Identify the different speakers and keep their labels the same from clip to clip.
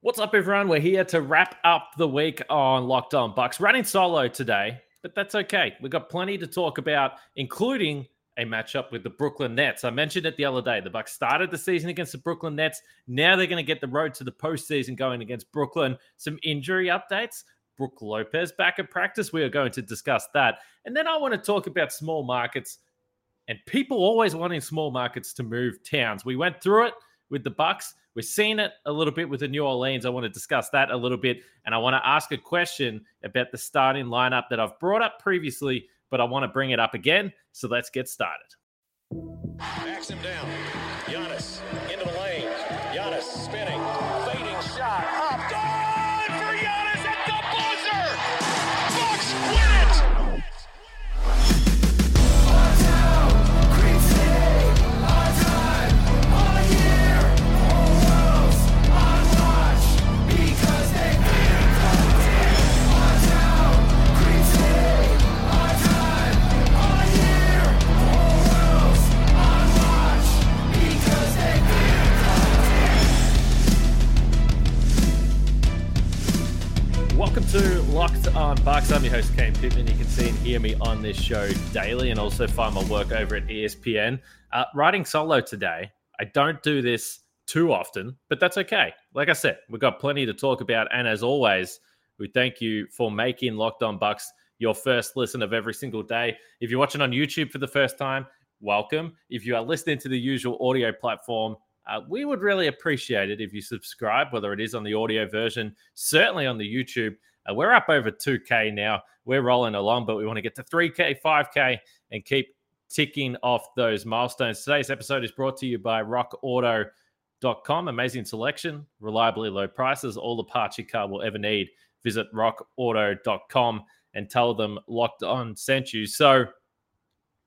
Speaker 1: What's up, everyone? We're here to wrap up the week on Locked On Bucks. Running solo today, but that's okay. We've got plenty to talk about, including a matchup with the Brooklyn Nets. I mentioned it the other day. The Bucks started the season against the Brooklyn Nets. Now they're going to get the road to the postseason going against Brooklyn. Some injury updates. Brook Lopez back at practice. We are going to discuss that. And then I want to talk about small markets and people always wanting small markets to move towns. We went through it with the Bucks. We're seeing it a little bit with the New Orleans. I want to discuss that a little bit. And I want to ask a question about the starting lineup that I've brought up previously, but I want to bring it up again. So let's get started.
Speaker 2: Backs him down. Giannis into the lane. Giannis spinning. Fading shot.
Speaker 1: Hear me on this show daily and also find my work over at ESPN. Uh, writing solo today. I don't do this too often, but that's okay. Like I said, we've got plenty to talk about. And as always, we thank you for making Locked On Bucks your first listen of every single day. If you're watching on YouTube for the first time, welcome. If you are listening to the usual audio platform, uh, we would really appreciate it if you subscribe, whether it is on the audio version, certainly on the YouTube. Uh, we're up over 2K now. We're rolling along, but we want to get to 3K, 5K, and keep ticking off those milestones. Today's episode is brought to you by rockauto.com. Amazing selection, reliably low prices, all the parts your car will ever need. Visit rockauto.com and tell them locked on sent you. So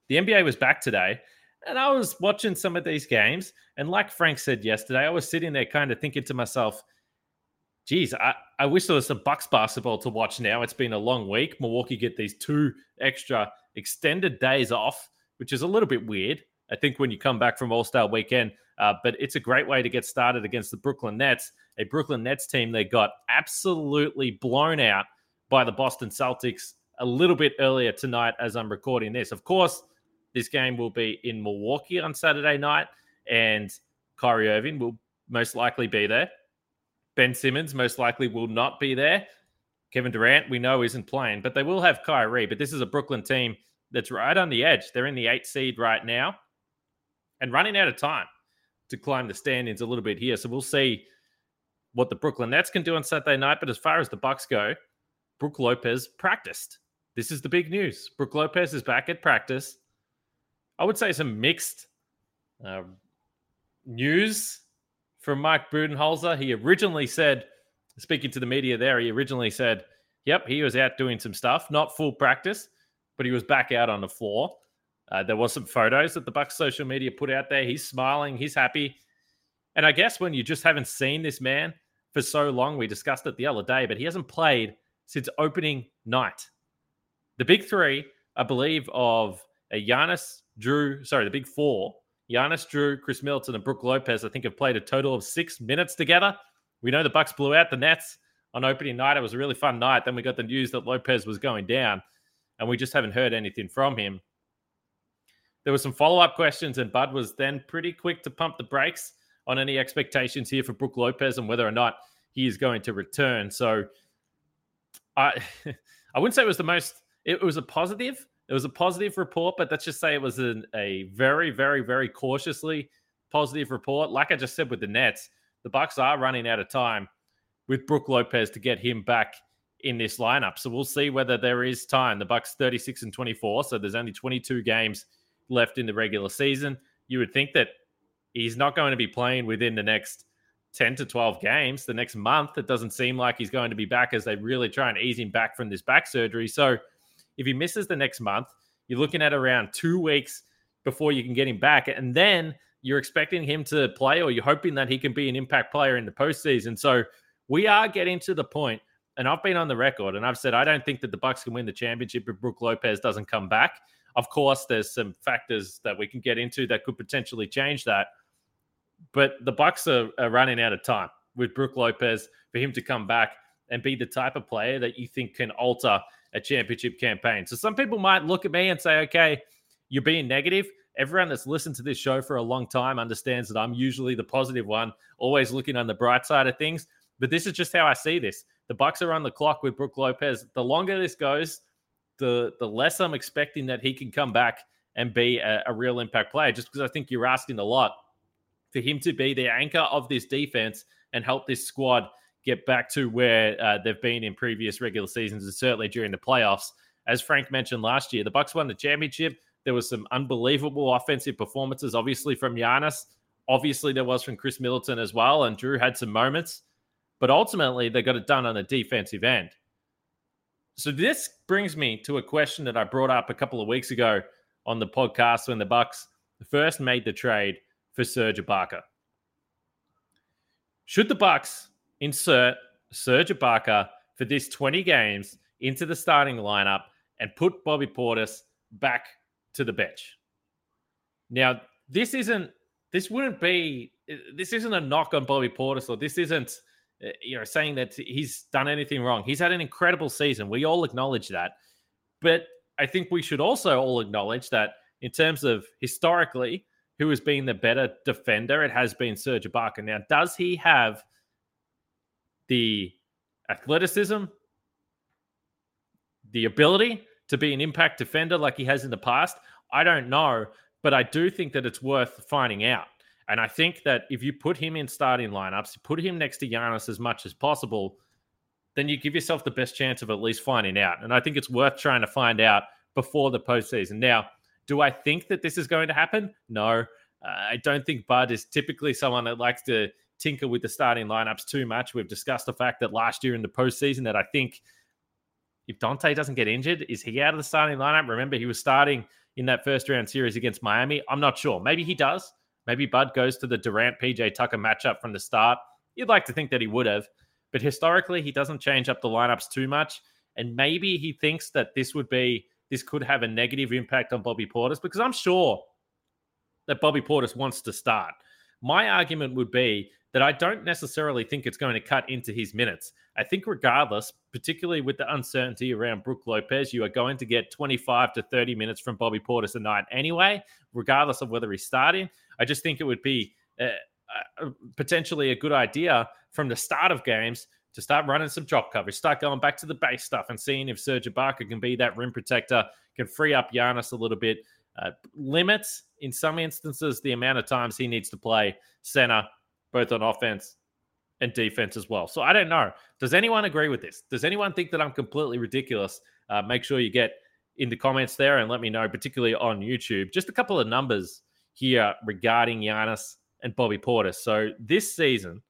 Speaker 1: the NBA was back today. And I was watching some of these games, and like Frank said yesterday, I was sitting there kind of thinking to myself, geez, I, I wish there was some Bucks basketball to watch now. It's been a long week. Milwaukee get these two extra extended days off, which is a little bit weird. I think when you come back from All Star weekend, uh, but it's a great way to get started against the Brooklyn Nets, a Brooklyn Nets team they got absolutely blown out by the Boston Celtics a little bit earlier tonight as I'm recording this. Of course, this game will be in Milwaukee on Saturday night, and Kyrie Irving will most likely be there. Ben Simmons most likely will not be there. Kevin Durant, we know, isn't playing, but they will have Kyrie. But this is a Brooklyn team that's right on the edge. They're in the eight seed right now and running out of time to climb the standings a little bit here. So we'll see what the Brooklyn Nets can do on Saturday night. But as far as the Bucks go, Brook Lopez practiced. This is the big news. Brook Lopez is back at practice. I would say some mixed uh, news from Mike Budenholzer. He originally said, speaking to the media there, he originally said, yep, he was out doing some stuff, not full practice, but he was back out on the floor. Uh, there was some photos that the Bucks social media put out there. He's smiling, he's happy. And I guess when you just haven't seen this man for so long, we discussed it the other day, but he hasn't played since opening night. The big three, I believe, of a Giannis, Jrue, sorry, the big four, Giannis, Jrue, Khris Middleton, and Brook Lopez, I think have played a total of six minutes together. We know the Bucks blew out the Nets on opening night. It was a really fun night. Then we got the news that Lopez was going down, and we just haven't heard anything from him. There were some follow-up questions, and Bud was then pretty quick to pump the brakes on any expectations here for Brook Lopez and whether or not he is going to return. So I I wouldn't say it was the most it was a positive. It was a positive report, but let's just say it was an, a very, very, very cautiously positive report. Like I just said with the Nets, the Bucks are running out of time with Brook Lopez to get him back in this lineup. So we'll see whether there is time. The Bucks 36 and 24, so there's only 22 games left in the regular season. You would think that he's not going to be playing within the next 10 to 12 games. The next month, it doesn't seem like he's going to be back as they really try and ease him back from this back surgery. So if he misses the next month, you're looking at around two weeks before you can get him back. And then you're expecting him to play, or you're hoping that he can be an impact player in the postseason. So we are getting to the point, and I've been on the record and I've said I don't think that the Bucks can win the championship if Brook Lopez doesn't come back. Of course, there's some factors that we can get into that could potentially change that. But the Bucks are, are running out of time. with Brook Lopez for him to come back and be the type of player that you think can alter a championship campaign. So some people might look at me and say, okay, you're being negative. Everyone that's listened to this show for a long time understands that I'm usually the positive one, always looking on the bright side of things. But this is just how I see this. The Bucks are on the clock with Brook Lopez. The longer this goes, the the less I'm expecting that he can come back and be a, a real impact player. Just because I think you're asking a lot for him to be the anchor of this defense and help this squad get back to where uh, they've been in previous regular seasons and certainly during the playoffs. As Frank mentioned last year, the Bucks won the championship. There was some unbelievable offensive performances, obviously from Giannis. Obviously, there was from Khris Middleton as well, and Jrue had some moments. But ultimately, they got it done on the defensive end. So this brings me to a question that I brought up a couple of weeks ago on the podcast when the Bucks first made the trade for Serge Ibaka. Should the Bucks insert Serge Ibaka for this 20 games into the starting lineup and put Bobby Portis back to the bench. Now, this isn't this wouldn't be this isn't a knock on Bobby Portis or this isn't uh, you know saying that he's done anything wrong. He's had an incredible season. We all acknowledge that. But I think we should also all acknowledge that in terms of historically who has been the better defender, it has been Serge Ibaka. Now, does he have the athleticism, the ability to be an impact defender like he has in the past? I don't know, but I do think that it's worth finding out. And I think that if you put him in starting lineups, put him next to Giannis as much as possible, then you give yourself the best chance of at least finding out. And I think it's worth trying to find out before the postseason. Now, do I think that this is going to happen? No. Uh, I don't think Bud is typically someone that likes to tinker with the starting lineups too much. We've discussed the fact that last year in the postseason that I think if Donte doesn't get injured, is he out of the starting lineup? Remember, he was starting in that first round series against Miami. I'm not sure. Maybe he does. Maybe Bud goes to the Durant PJ Tucker matchup from the start. You'd like to think that he would have, but historically, he doesn't change up the lineups too much. And maybe he thinks that this would be this could have a negative impact on Bobby Portis because I'm sure that Bobby Portis wants to start. My argument would be that I don't necessarily think it's going to cut into his minutes. I think, regardless, particularly with the uncertainty around Brook Lopez, you are going to get 25 to 30 minutes from Bobby Portis a night anyway, regardless of whether he's starting. I just think it would be uh, uh, potentially a good idea from the start of games to start running some drop coverage, start going back to the base stuff and seeing if Serge Ibaka can be that rim protector, can free up Giannis a little bit. Uh, limits in some instances the amount of times he needs to play center both on offense and defense as well. So I don't know. Does anyone agree with this? Does anyone think that I'm completely ridiculous? Uh, make sure you get in the comments there and let me know, particularly on YouTube. Just a couple of numbers here regarding Giannis and Bobby Portis. So this season,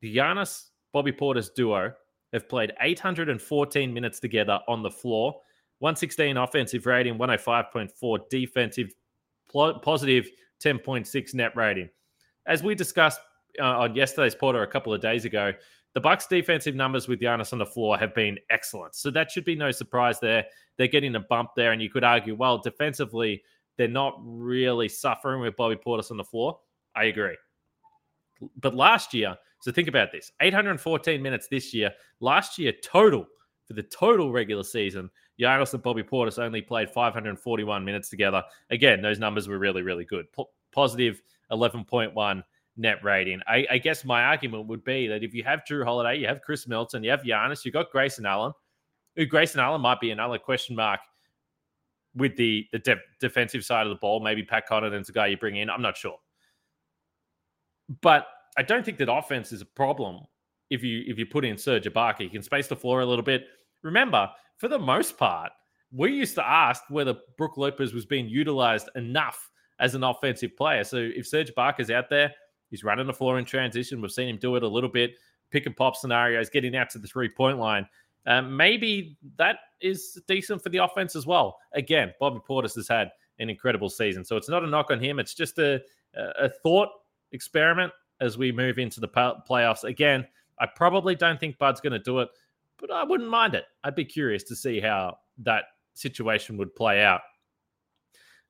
Speaker 1: the Giannis Bobby Portis duo have played 814 minutes together on the floor, 116 offensive rating, 105.4 defensive, positive 10.6 net rating as we discussed uh, on yesterday's Porter a couple of days ago, the Bucks' defensive numbers with Giannis on the floor have been excellent. So that should be no surprise there. They're getting a bump there, and you could argue, well, defensively, they're not really suffering with Bobby Portis on the floor. I agree. But last year, so think about this 814 minutes this year. Last year, total for the total regular season, Giannis and Bobby Portis only played 541 minutes together. Again, those numbers were really, really good. Positive 11.1 net rating. I, I, guess my argument would be that if you have Jrue Holiday, you have Khris Middleton, you have Giannis, you've got Grayson Allen, who Grayson Allen might be another question mark with the, the de- defensive side of the ball. Maybe Pat Connaughton's a guy you bring in. I'm not sure. But I don't think that offense is a problem if you if you put in Serge Ibaka. You can space the floor a little bit. Remember, for the most part, we used to ask whether Brook Lopez was being utilized enough as an offensive player. So if Serge Ibaka's out there, he's running the floor in transition. We've seen him do it a little bit, pick and pop scenarios, getting out to the three point line. Um, maybe that is decent for the offense as well. Again, Bobby Portis has had an incredible season, so it's not a knock on him. It's just a a thought experiment as we move into the playoffs. Again, I probably don't think Bud's going to do it, but I wouldn't mind it. I'd be curious to see how that situation would play out.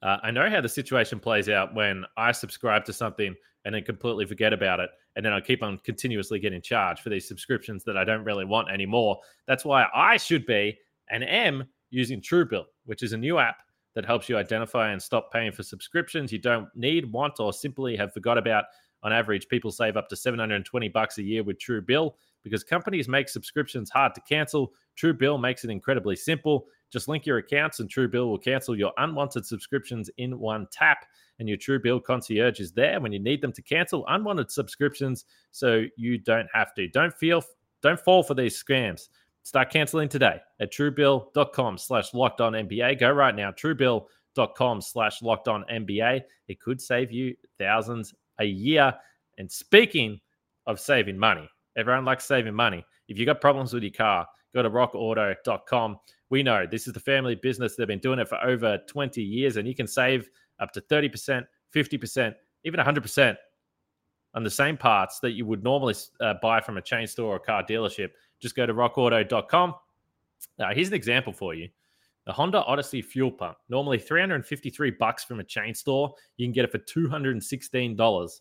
Speaker 1: Uh, I know how the situation plays out when I subscribe to something and then completely forget about it. And then I keep on continuously getting charged for these subscriptions that I don't really want anymore. That's why I should be and am using Truebill, which is a new app that helps you identify and stop paying for subscriptions you don't need, want, or simply have forgot about. On average, people save up to 720 bucks a year with Truebill because companies make subscriptions hard to cancel. Truebill makes it incredibly simple. Just link your accounts, and Truebill will cancel your unwanted subscriptions in one tap. And your Truebill concierge is there when you need them to cancel unwanted subscriptions, so you don't have to. Don't feel, don't fall for these scams. Start canceling today at truebill.com slash locked on. Go right now, truebill.com slash locked on. It could save you thousands a year. And speaking of saving money, everyone likes saving money. If you got problems with your car, go to rockauto.com. We know this is the family business. They've been doing it for over 20 years, and you can save up to 30%, 50%, even 100% on the same parts that you would normally uh, buy from a chain store or a car dealership. Just go to rockauto.com. Uh, here's an example for you. The Honda Odyssey fuel pump, normally 353 bucks from a chain store, you can get it for $216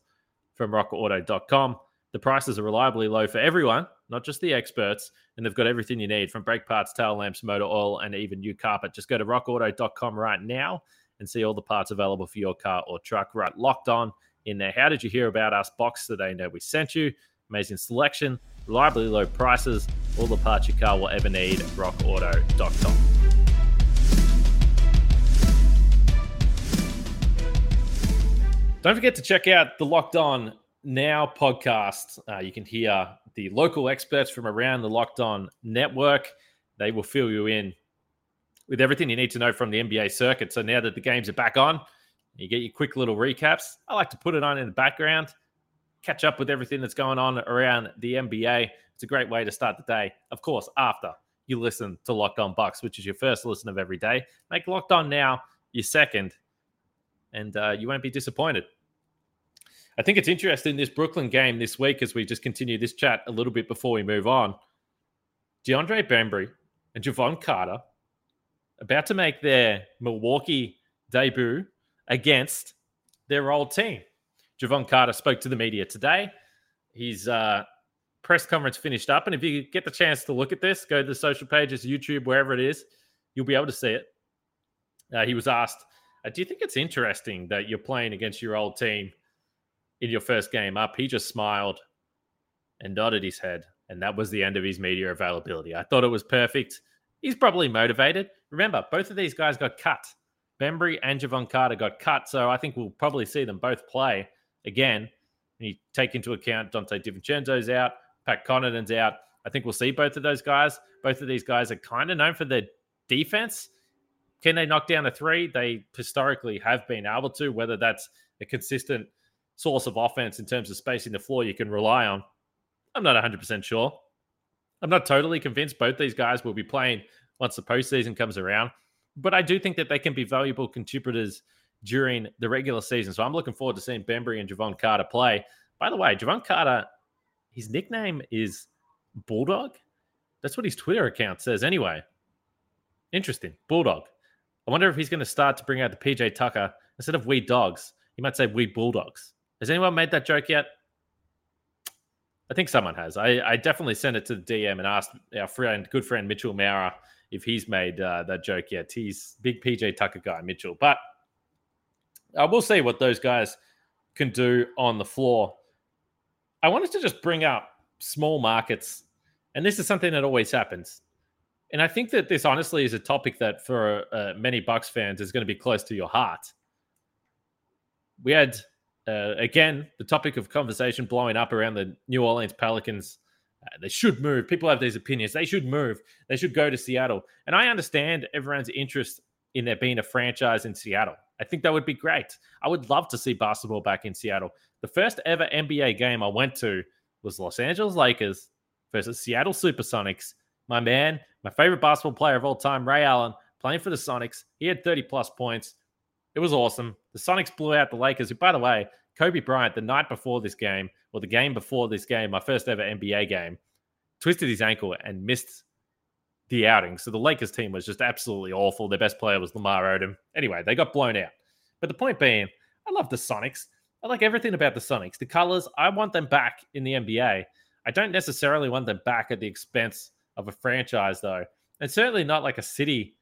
Speaker 1: from rockauto.com. The prices are reliably low for everyone, not just the experts, and they've got everything you need from brake parts, tail lamps, motor oil, and even new carpet. Just go to rockauto.com right now and see all the parts available for your car or truck. Right, locked on in there. How did you hear about us? Box they know we sent you. Amazing selection, reliably low prices, all the parts your car will ever need. RockAuto.com. Don't forget to check out the Locked On Now podcast. Uh, you can hear the local experts from around the Locked On network. They will fill you in with everything you need to know from the NBA circuit. So now that the games are back on, you get your quick little recaps. I like to put it on in the background, catch up with everything that's going on around the NBA. It's a great way to start the day. Of course, after you listen to Locked On Bucks, which is your first listen of every day, make Locked On now your second, and uh, you won't be disappointed. I think it's interesting this Brooklyn game this week as we just continue this chat a little bit before we move on. DeAndre Bembry and Jevon Carter about to make their Milwaukee debut against their old team. Jevon Carter spoke to the media today. His uh, press conference finished up. And if you get the chance to look at this, go to the social pages, YouTube, wherever it is, you'll be able to see it. Uh, he was asked, uh, Do you think it's interesting that you're playing against your old team in your first game up? He just smiled and nodded his head. And that was the end of his media availability. I thought it was perfect. He's probably motivated. Remember, both of these guys got cut. Bembry and Jevon Carter got cut. So I think we'll probably see them both play again. When you take into account Donte DiVincenzo's out, Pat Connaughton's out. I think we'll see both of those guys. Both of these guys are kind of known for their defense. Can they knock down a three? They historically have been able to, whether that's a consistent source of offense in terms of spacing the floor you can rely on. I'm not 100% sure. I'm not totally convinced both these guys will be playing once the postseason comes around, but I do think that they can be valuable contributors during the regular season. So I'm looking forward to seeing Bembry and Jevon Carter play. By the way, Jevon Carter, his nickname is Bulldog. That's what his Twitter account says anyway. Interesting. Bulldog. I wonder if he's going to start to bring out the PJ Tucker instead of we dogs. He might say we bulldogs. Has anyone made that joke yet? I think someone has. I, I definitely sent it to the DM and asked our friend, good friend Mitchell Maurer, if he's made uh, that joke yet. He's big PJ Tucker guy, Mitchell. But uh, we'll see what those guys can do on the floor. I wanted to just bring up small markets, and this is something that always happens. And I think that this honestly is a topic that for uh, many Bucks fans is going to be close to your heart. We had uh, again, the topic of conversation blowing up around the New Orleans Pelicans. Uh, they should move. People have these opinions. They should move. They should go to Seattle. And I understand everyone's interest in there being a franchise in Seattle. I think that would be great. I would love to see basketball back in Seattle. The first ever NBA game I went to was Los Angeles Lakers versus Seattle Supersonics. My man, my favorite basketball player of all time, Ray Allen, playing for the Sonics. He had 30 plus points. It was awesome. The Sonics blew out the Lakers, who, by the way, Kobe Bryant, the night before this game, or the game before this game, my first ever NBA game, twisted his ankle and missed the outing. So the Lakers team was just absolutely awful. Their best player was Lamar Odom. Anyway, they got blown out. But the point being, I love the Sonics. I like everything about the Sonics. The colors, I want them back in the NBA. I don't necessarily want them back at the expense of a franchise, though, and certainly not like a city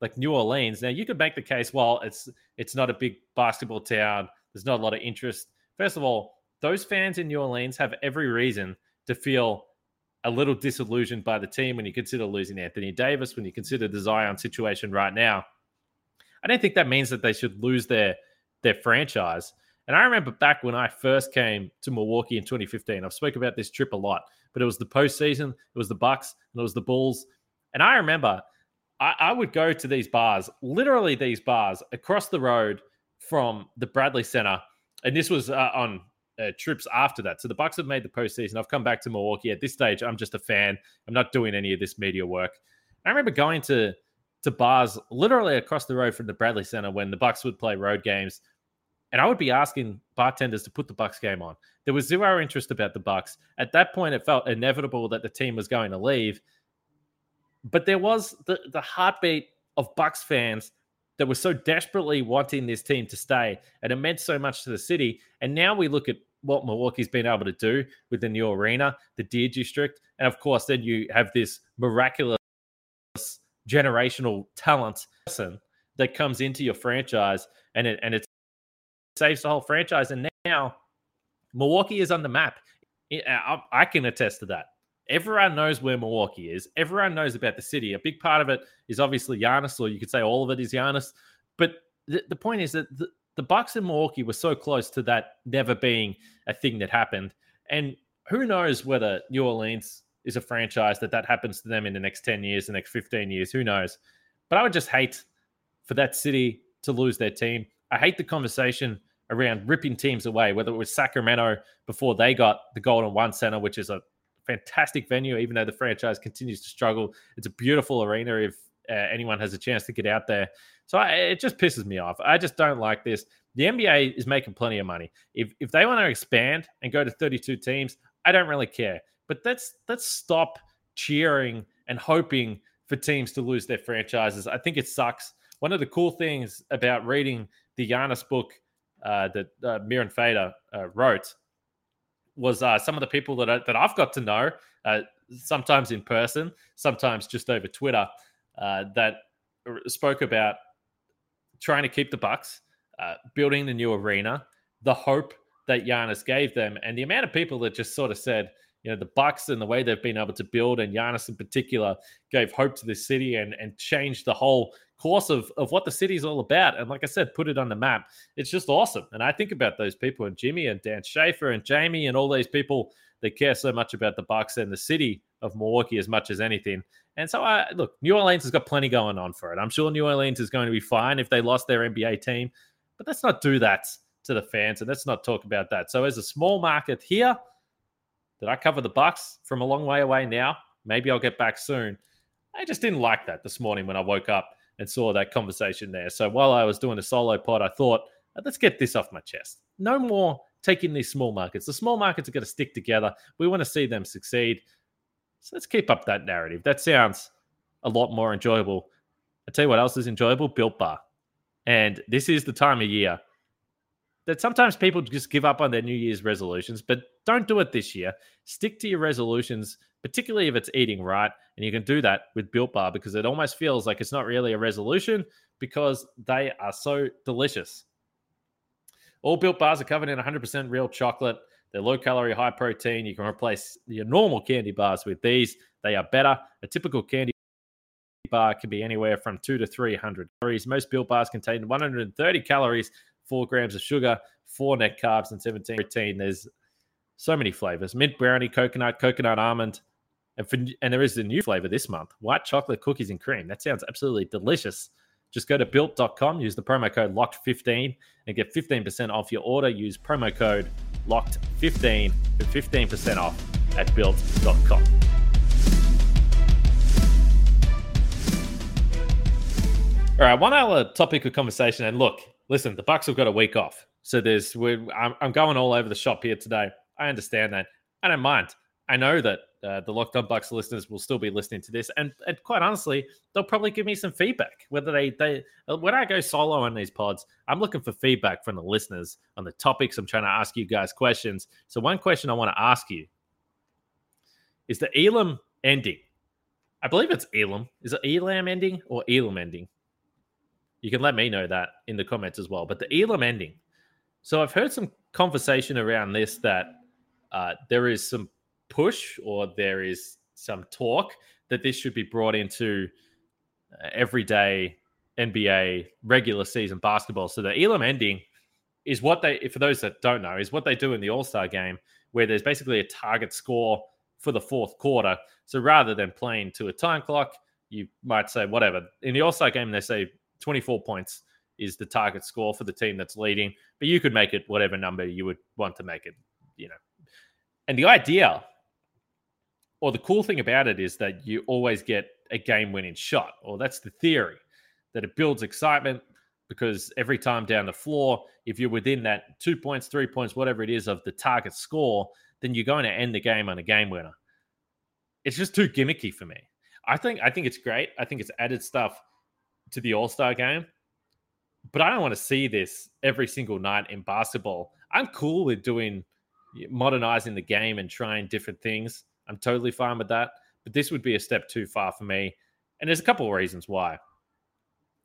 Speaker 1: like New Orleans. Now, you could make the case, well, it's it's not a big basketball town. There's not a lot of interest. First of all, those fans in New Orleans have every reason to feel a little disillusioned by the team when you consider losing Anthony Davis, when you consider the Zion situation right now. I don't think that means that they should lose their their franchise. And I remember back when I first came to Milwaukee in 2015. I've spoke about this trip a lot, but it was the postseason, it was the Bucks, and it was the Bulls. And I remember I, I would go to these bars, literally these bars across the road from the Bradley Center, and this was uh, on uh, trips after that. So the Bucks have made the postseason. I've come back to Milwaukee. At this stage, I'm just a fan. I'm not doing any of this media work. I remember going to to bars literally across the road from the Bradley Center when the Bucks would play road games, and I would be asking bartenders to put the Bucks game on. There was zero interest about the Bucks. At that point, it felt inevitable that the team was going to leave. But there was the, the heartbeat of Bucks fans that were so desperately wanting this team to stay, and it meant so much to the city. And now we look at what Milwaukee's been able to do with the new arena, the Deer District, and of course, then you have this miraculous generational talent person that comes into your franchise, and it and it saves the whole franchise. And now Milwaukee is on the map. I, I can attest to that. Everyone knows where Milwaukee is. Everyone knows about the city. A big part of it is obviously Giannis, or you could say all of it is Giannis. But the, the point is that the, the Bucks in Milwaukee were so close to that never being a thing that happened. And who knows whether New Orleans is a franchise that that happens to them in the next 10 years, the next 15 years, who knows. But I would just hate for that city to lose their team. I hate the conversation around ripping teams away, whether it was Sacramento before they got the Golden One Center, which is a fantastic venue, even though the franchise continues to struggle. It's a beautiful arena if uh, anyone has a chance to get out there. So I, it just pisses me off. I just don't like this. The NBA is making plenty of money. If if they want to expand and go to 32 teams, I don't really care. But let's let's stop cheering and hoping for teams to lose their franchises. I think it sucks. One of the cool things about reading the Giannis book uh, that uh, Mirin Fader uh, wrote was uh, some of the people that I, that I've got to know, uh, sometimes in person, sometimes just over Twitter, uh, that spoke about trying to keep the Bucks, uh, building the new arena, the hope that Giannis gave them, and the amount of people that just sort of said, you know, the Bucks and the way they've been able to build, and Giannis in particular, gave hope to the city and and changed the whole course of, of what the city's all about. And like I said, put it on the map. It's just awesome. And I think about those people and Jimmy and Dan Schaefer and Jamie and all these people that care so much about the Bucks and the city of Milwaukee as much as anything. And so I look, New Orleans has got plenty going on for it. I'm sure New Orleans is going to be fine if they lost their NBA team, but let's not do that to the fans and let's not talk about that. So as a small market here, that I cover the Bucks from a long way away now. Maybe I'll get back soon. I just didn't like that this morning when I woke up and saw that conversation there. So while I was doing a solo pod, I thought, uh, let's get this off my chest. No more taking these small markets. The small markets are going to stick together. We want to see them succeed. So let's keep up that narrative. That sounds a lot more enjoyable. I tell you what else is enjoyable Built Bar. And this is the time of year that sometimes people just give up on their New Year's resolutions, but don't do it this year. Stick to your resolutions particularly if it's eating right. And you can do that with Built Bar because it almost feels like it's not really a resolution because they are so delicious. All Built Bars are covered in 100% real chocolate. They're low calorie, high protein. You can replace your normal candy bars with these. They are better. A typical candy bar can be anywhere from two to 300 calories. Most Built Bars contain 130 calories, four grams of sugar, four net carbs, and 17 protein. There's so many flavors mint brownie, coconut, coconut almond, and, for, and there is a new flavor this month white chocolate cookies and cream. That sounds absolutely delicious. Just go to built.com, use the promo code locked15 and get 15% off your order. Use promo code locked15 for 15% off at built.com. All right, one other topic of conversation. And look, listen, the Bucks have got a week off, so there's I'm, I'm going all over the shop here today. I understand that. I don't mind. I know that uh, the Locked On Bucks listeners will still be listening to this, and, and quite honestly, they'll probably give me some feedback. Whether they they uh, when I go solo on these pods, I'm looking for feedback from the listeners on the topics. I'm trying to ask you guys questions. So one question I want to ask you is the Elam ending. I believe it's Elam. Is it Elam ending or Elam ending? You can let me know that in the comments as well. But the Elam ending. So I've heard some conversation around this that uh, there is some push or there is some talk that this should be brought into uh, everyday NBA regular season basketball. So the Elam ending is what they, for those that don't know, is what they do in the All Star game, where there's basically a target score for the fourth quarter. So rather than playing to a time clock, you might say whatever. In the All Star game, they say 24 points is the target score for the team that's leading, but you could make it whatever number you would want to make it, you know. And the idea or the cool thing about it is that you always get a game winning shot, or that's the theory, that it builds excitement because every time down the floor, if you're within that two points, three points, whatever it is of the target score, then you're going to end the game on a game winner. It's just too gimmicky for me. I think I think it's great. I think it's added stuff to the All Star game, but I don't want to see this every single night in basketball. I'm cool with doing modernizing the game and trying different things. I'm totally fine with that. But this would be a step too far for me. And there's a couple of reasons why.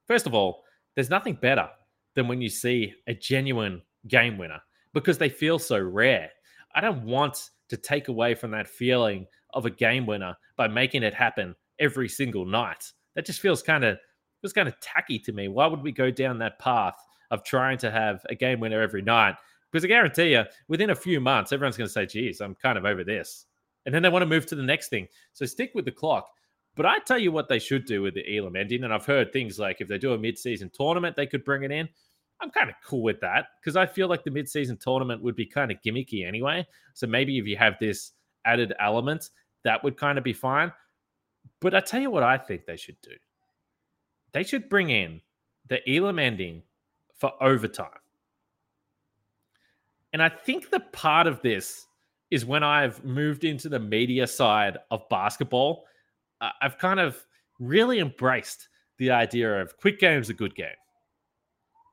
Speaker 1: First of all, there's nothing better than when you see a genuine game winner because they feel so rare. I don't want to take away from that feeling of a game winner by making it happen every single night. That just feels kind of feels kind of tacky to me. Why would we go down that path of trying to have a game winner every night? Because I guarantee you, within a few months, everyone's going to say, geez, I'm kind of over this and then they want to move to the next thing. So stick with the clock. But I tell you what they should do with the Elam ending, and I've heard things like if they do a mid-season tournament, they could bring it in. I'm kind of cool with that because I feel like the mid-season tournament would be kind of gimmicky anyway. So maybe if you have this added element, that would kind of be fine. But I tell you what I think they should do. They should bring in the Elam ending for overtime. And I think the part of this is when I've moved into the media side of basketball. I've kind of really embraced the idea of quick game's a good game.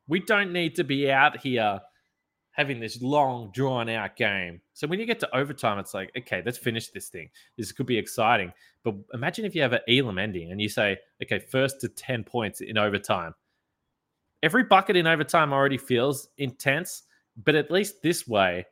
Speaker 1: We don't need to be out here having this long, drawn out game. So when you get to overtime, it's like, okay, let's finish this thing. This could be exciting. But imagine if you have an Elam ending and you say, okay, first to 10 points in overtime. Every bucket in overtime already feels intense, but at least this way,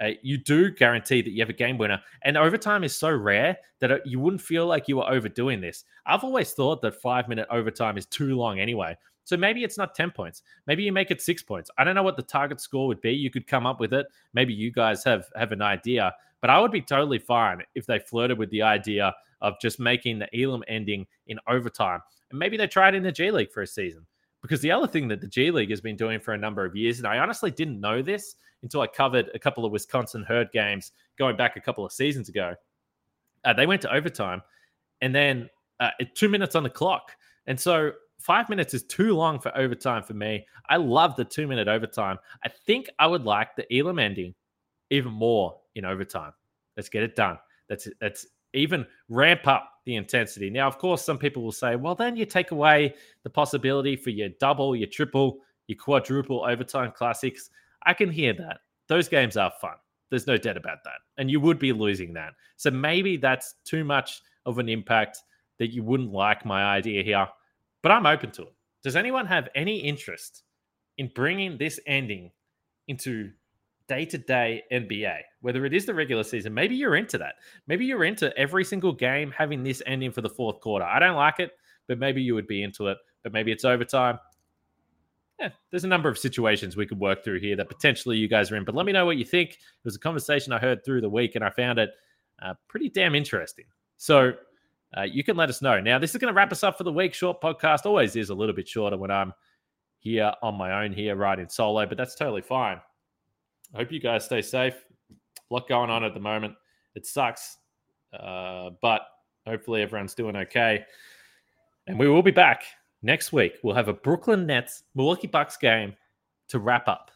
Speaker 1: uh, you do guarantee that you have a game winner. And overtime is so rare that it, you wouldn't feel like you were overdoing this. I've always thought that five minute overtime is too long anyway. So maybe it's not 10 points. Maybe you make it six points. I don't know what the target score would be. You could come up with it. Maybe you guys have, have an idea. But I would be totally fine if they flirted with the idea of just making the Elam ending in overtime. And maybe they try it in the G League for a season. Because the other thing that the G League has been doing for a number of years, and I honestly didn't know this until I covered a couple of Wisconsin herd games going back a couple of seasons ago. Uh, they went to overtime and then uh, two minutes on the clock. And so five minutes is too long for overtime for me. I love the two minute overtime. I think I would like the Elam ending even more in overtime. Let's get it done. That's that's even ramp up the intensity. Now, of course, some people will say, well, then you take away the possibility for your double, your triple, your quadruple overtime classics. I can hear that. Those games are fun. There's no doubt about that. And you would be losing that. So maybe that's too much of an impact that you wouldn't like my idea here, but I'm open to it. Does anyone have any interest in bringing this ending into day to day NBA, whether it is the regular season? Maybe you're into that. Maybe you're into every single game having this ending for the fourth quarter. I don't like it, but maybe you would be into it. But maybe it's overtime yeah, there's a number of situations we could work through here that potentially you guys are in. But let me know what you think. It was a conversation I heard through the week, and I found it uh, pretty damn interesting. So uh, you can let us know. Now, this is going to wrap us up for the week. Short podcast always is a little bit shorter when I'm here on my own here riding solo, but that's totally fine. I hope you guys stay safe. A lot going on at the moment. It sucks, uh, but hopefully everyone's doing okay. And we will be back next week we'll have a Brooklyn Nets Milwaukee Bucks game to wrap up.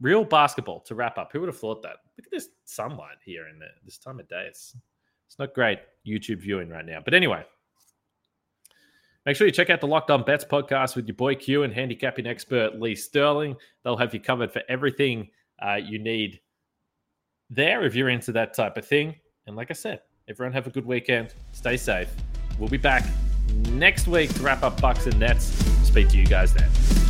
Speaker 1: Real basketball to wrap up. Who would have thought that? Look at this sunlight here in the, this time of day. It's It's not great YouTube viewing right now. But anyway, make sure you check out the Locked On Bets podcast with your boy Q and handicapping expert Lee Sterling. They'll have you covered for everything uh, you need there if you're into that type of thing. And like I said, everyone have a good weekend. Stay safe. We'll be back next week to wrap up Bucks and Nets. Speak to you guys then.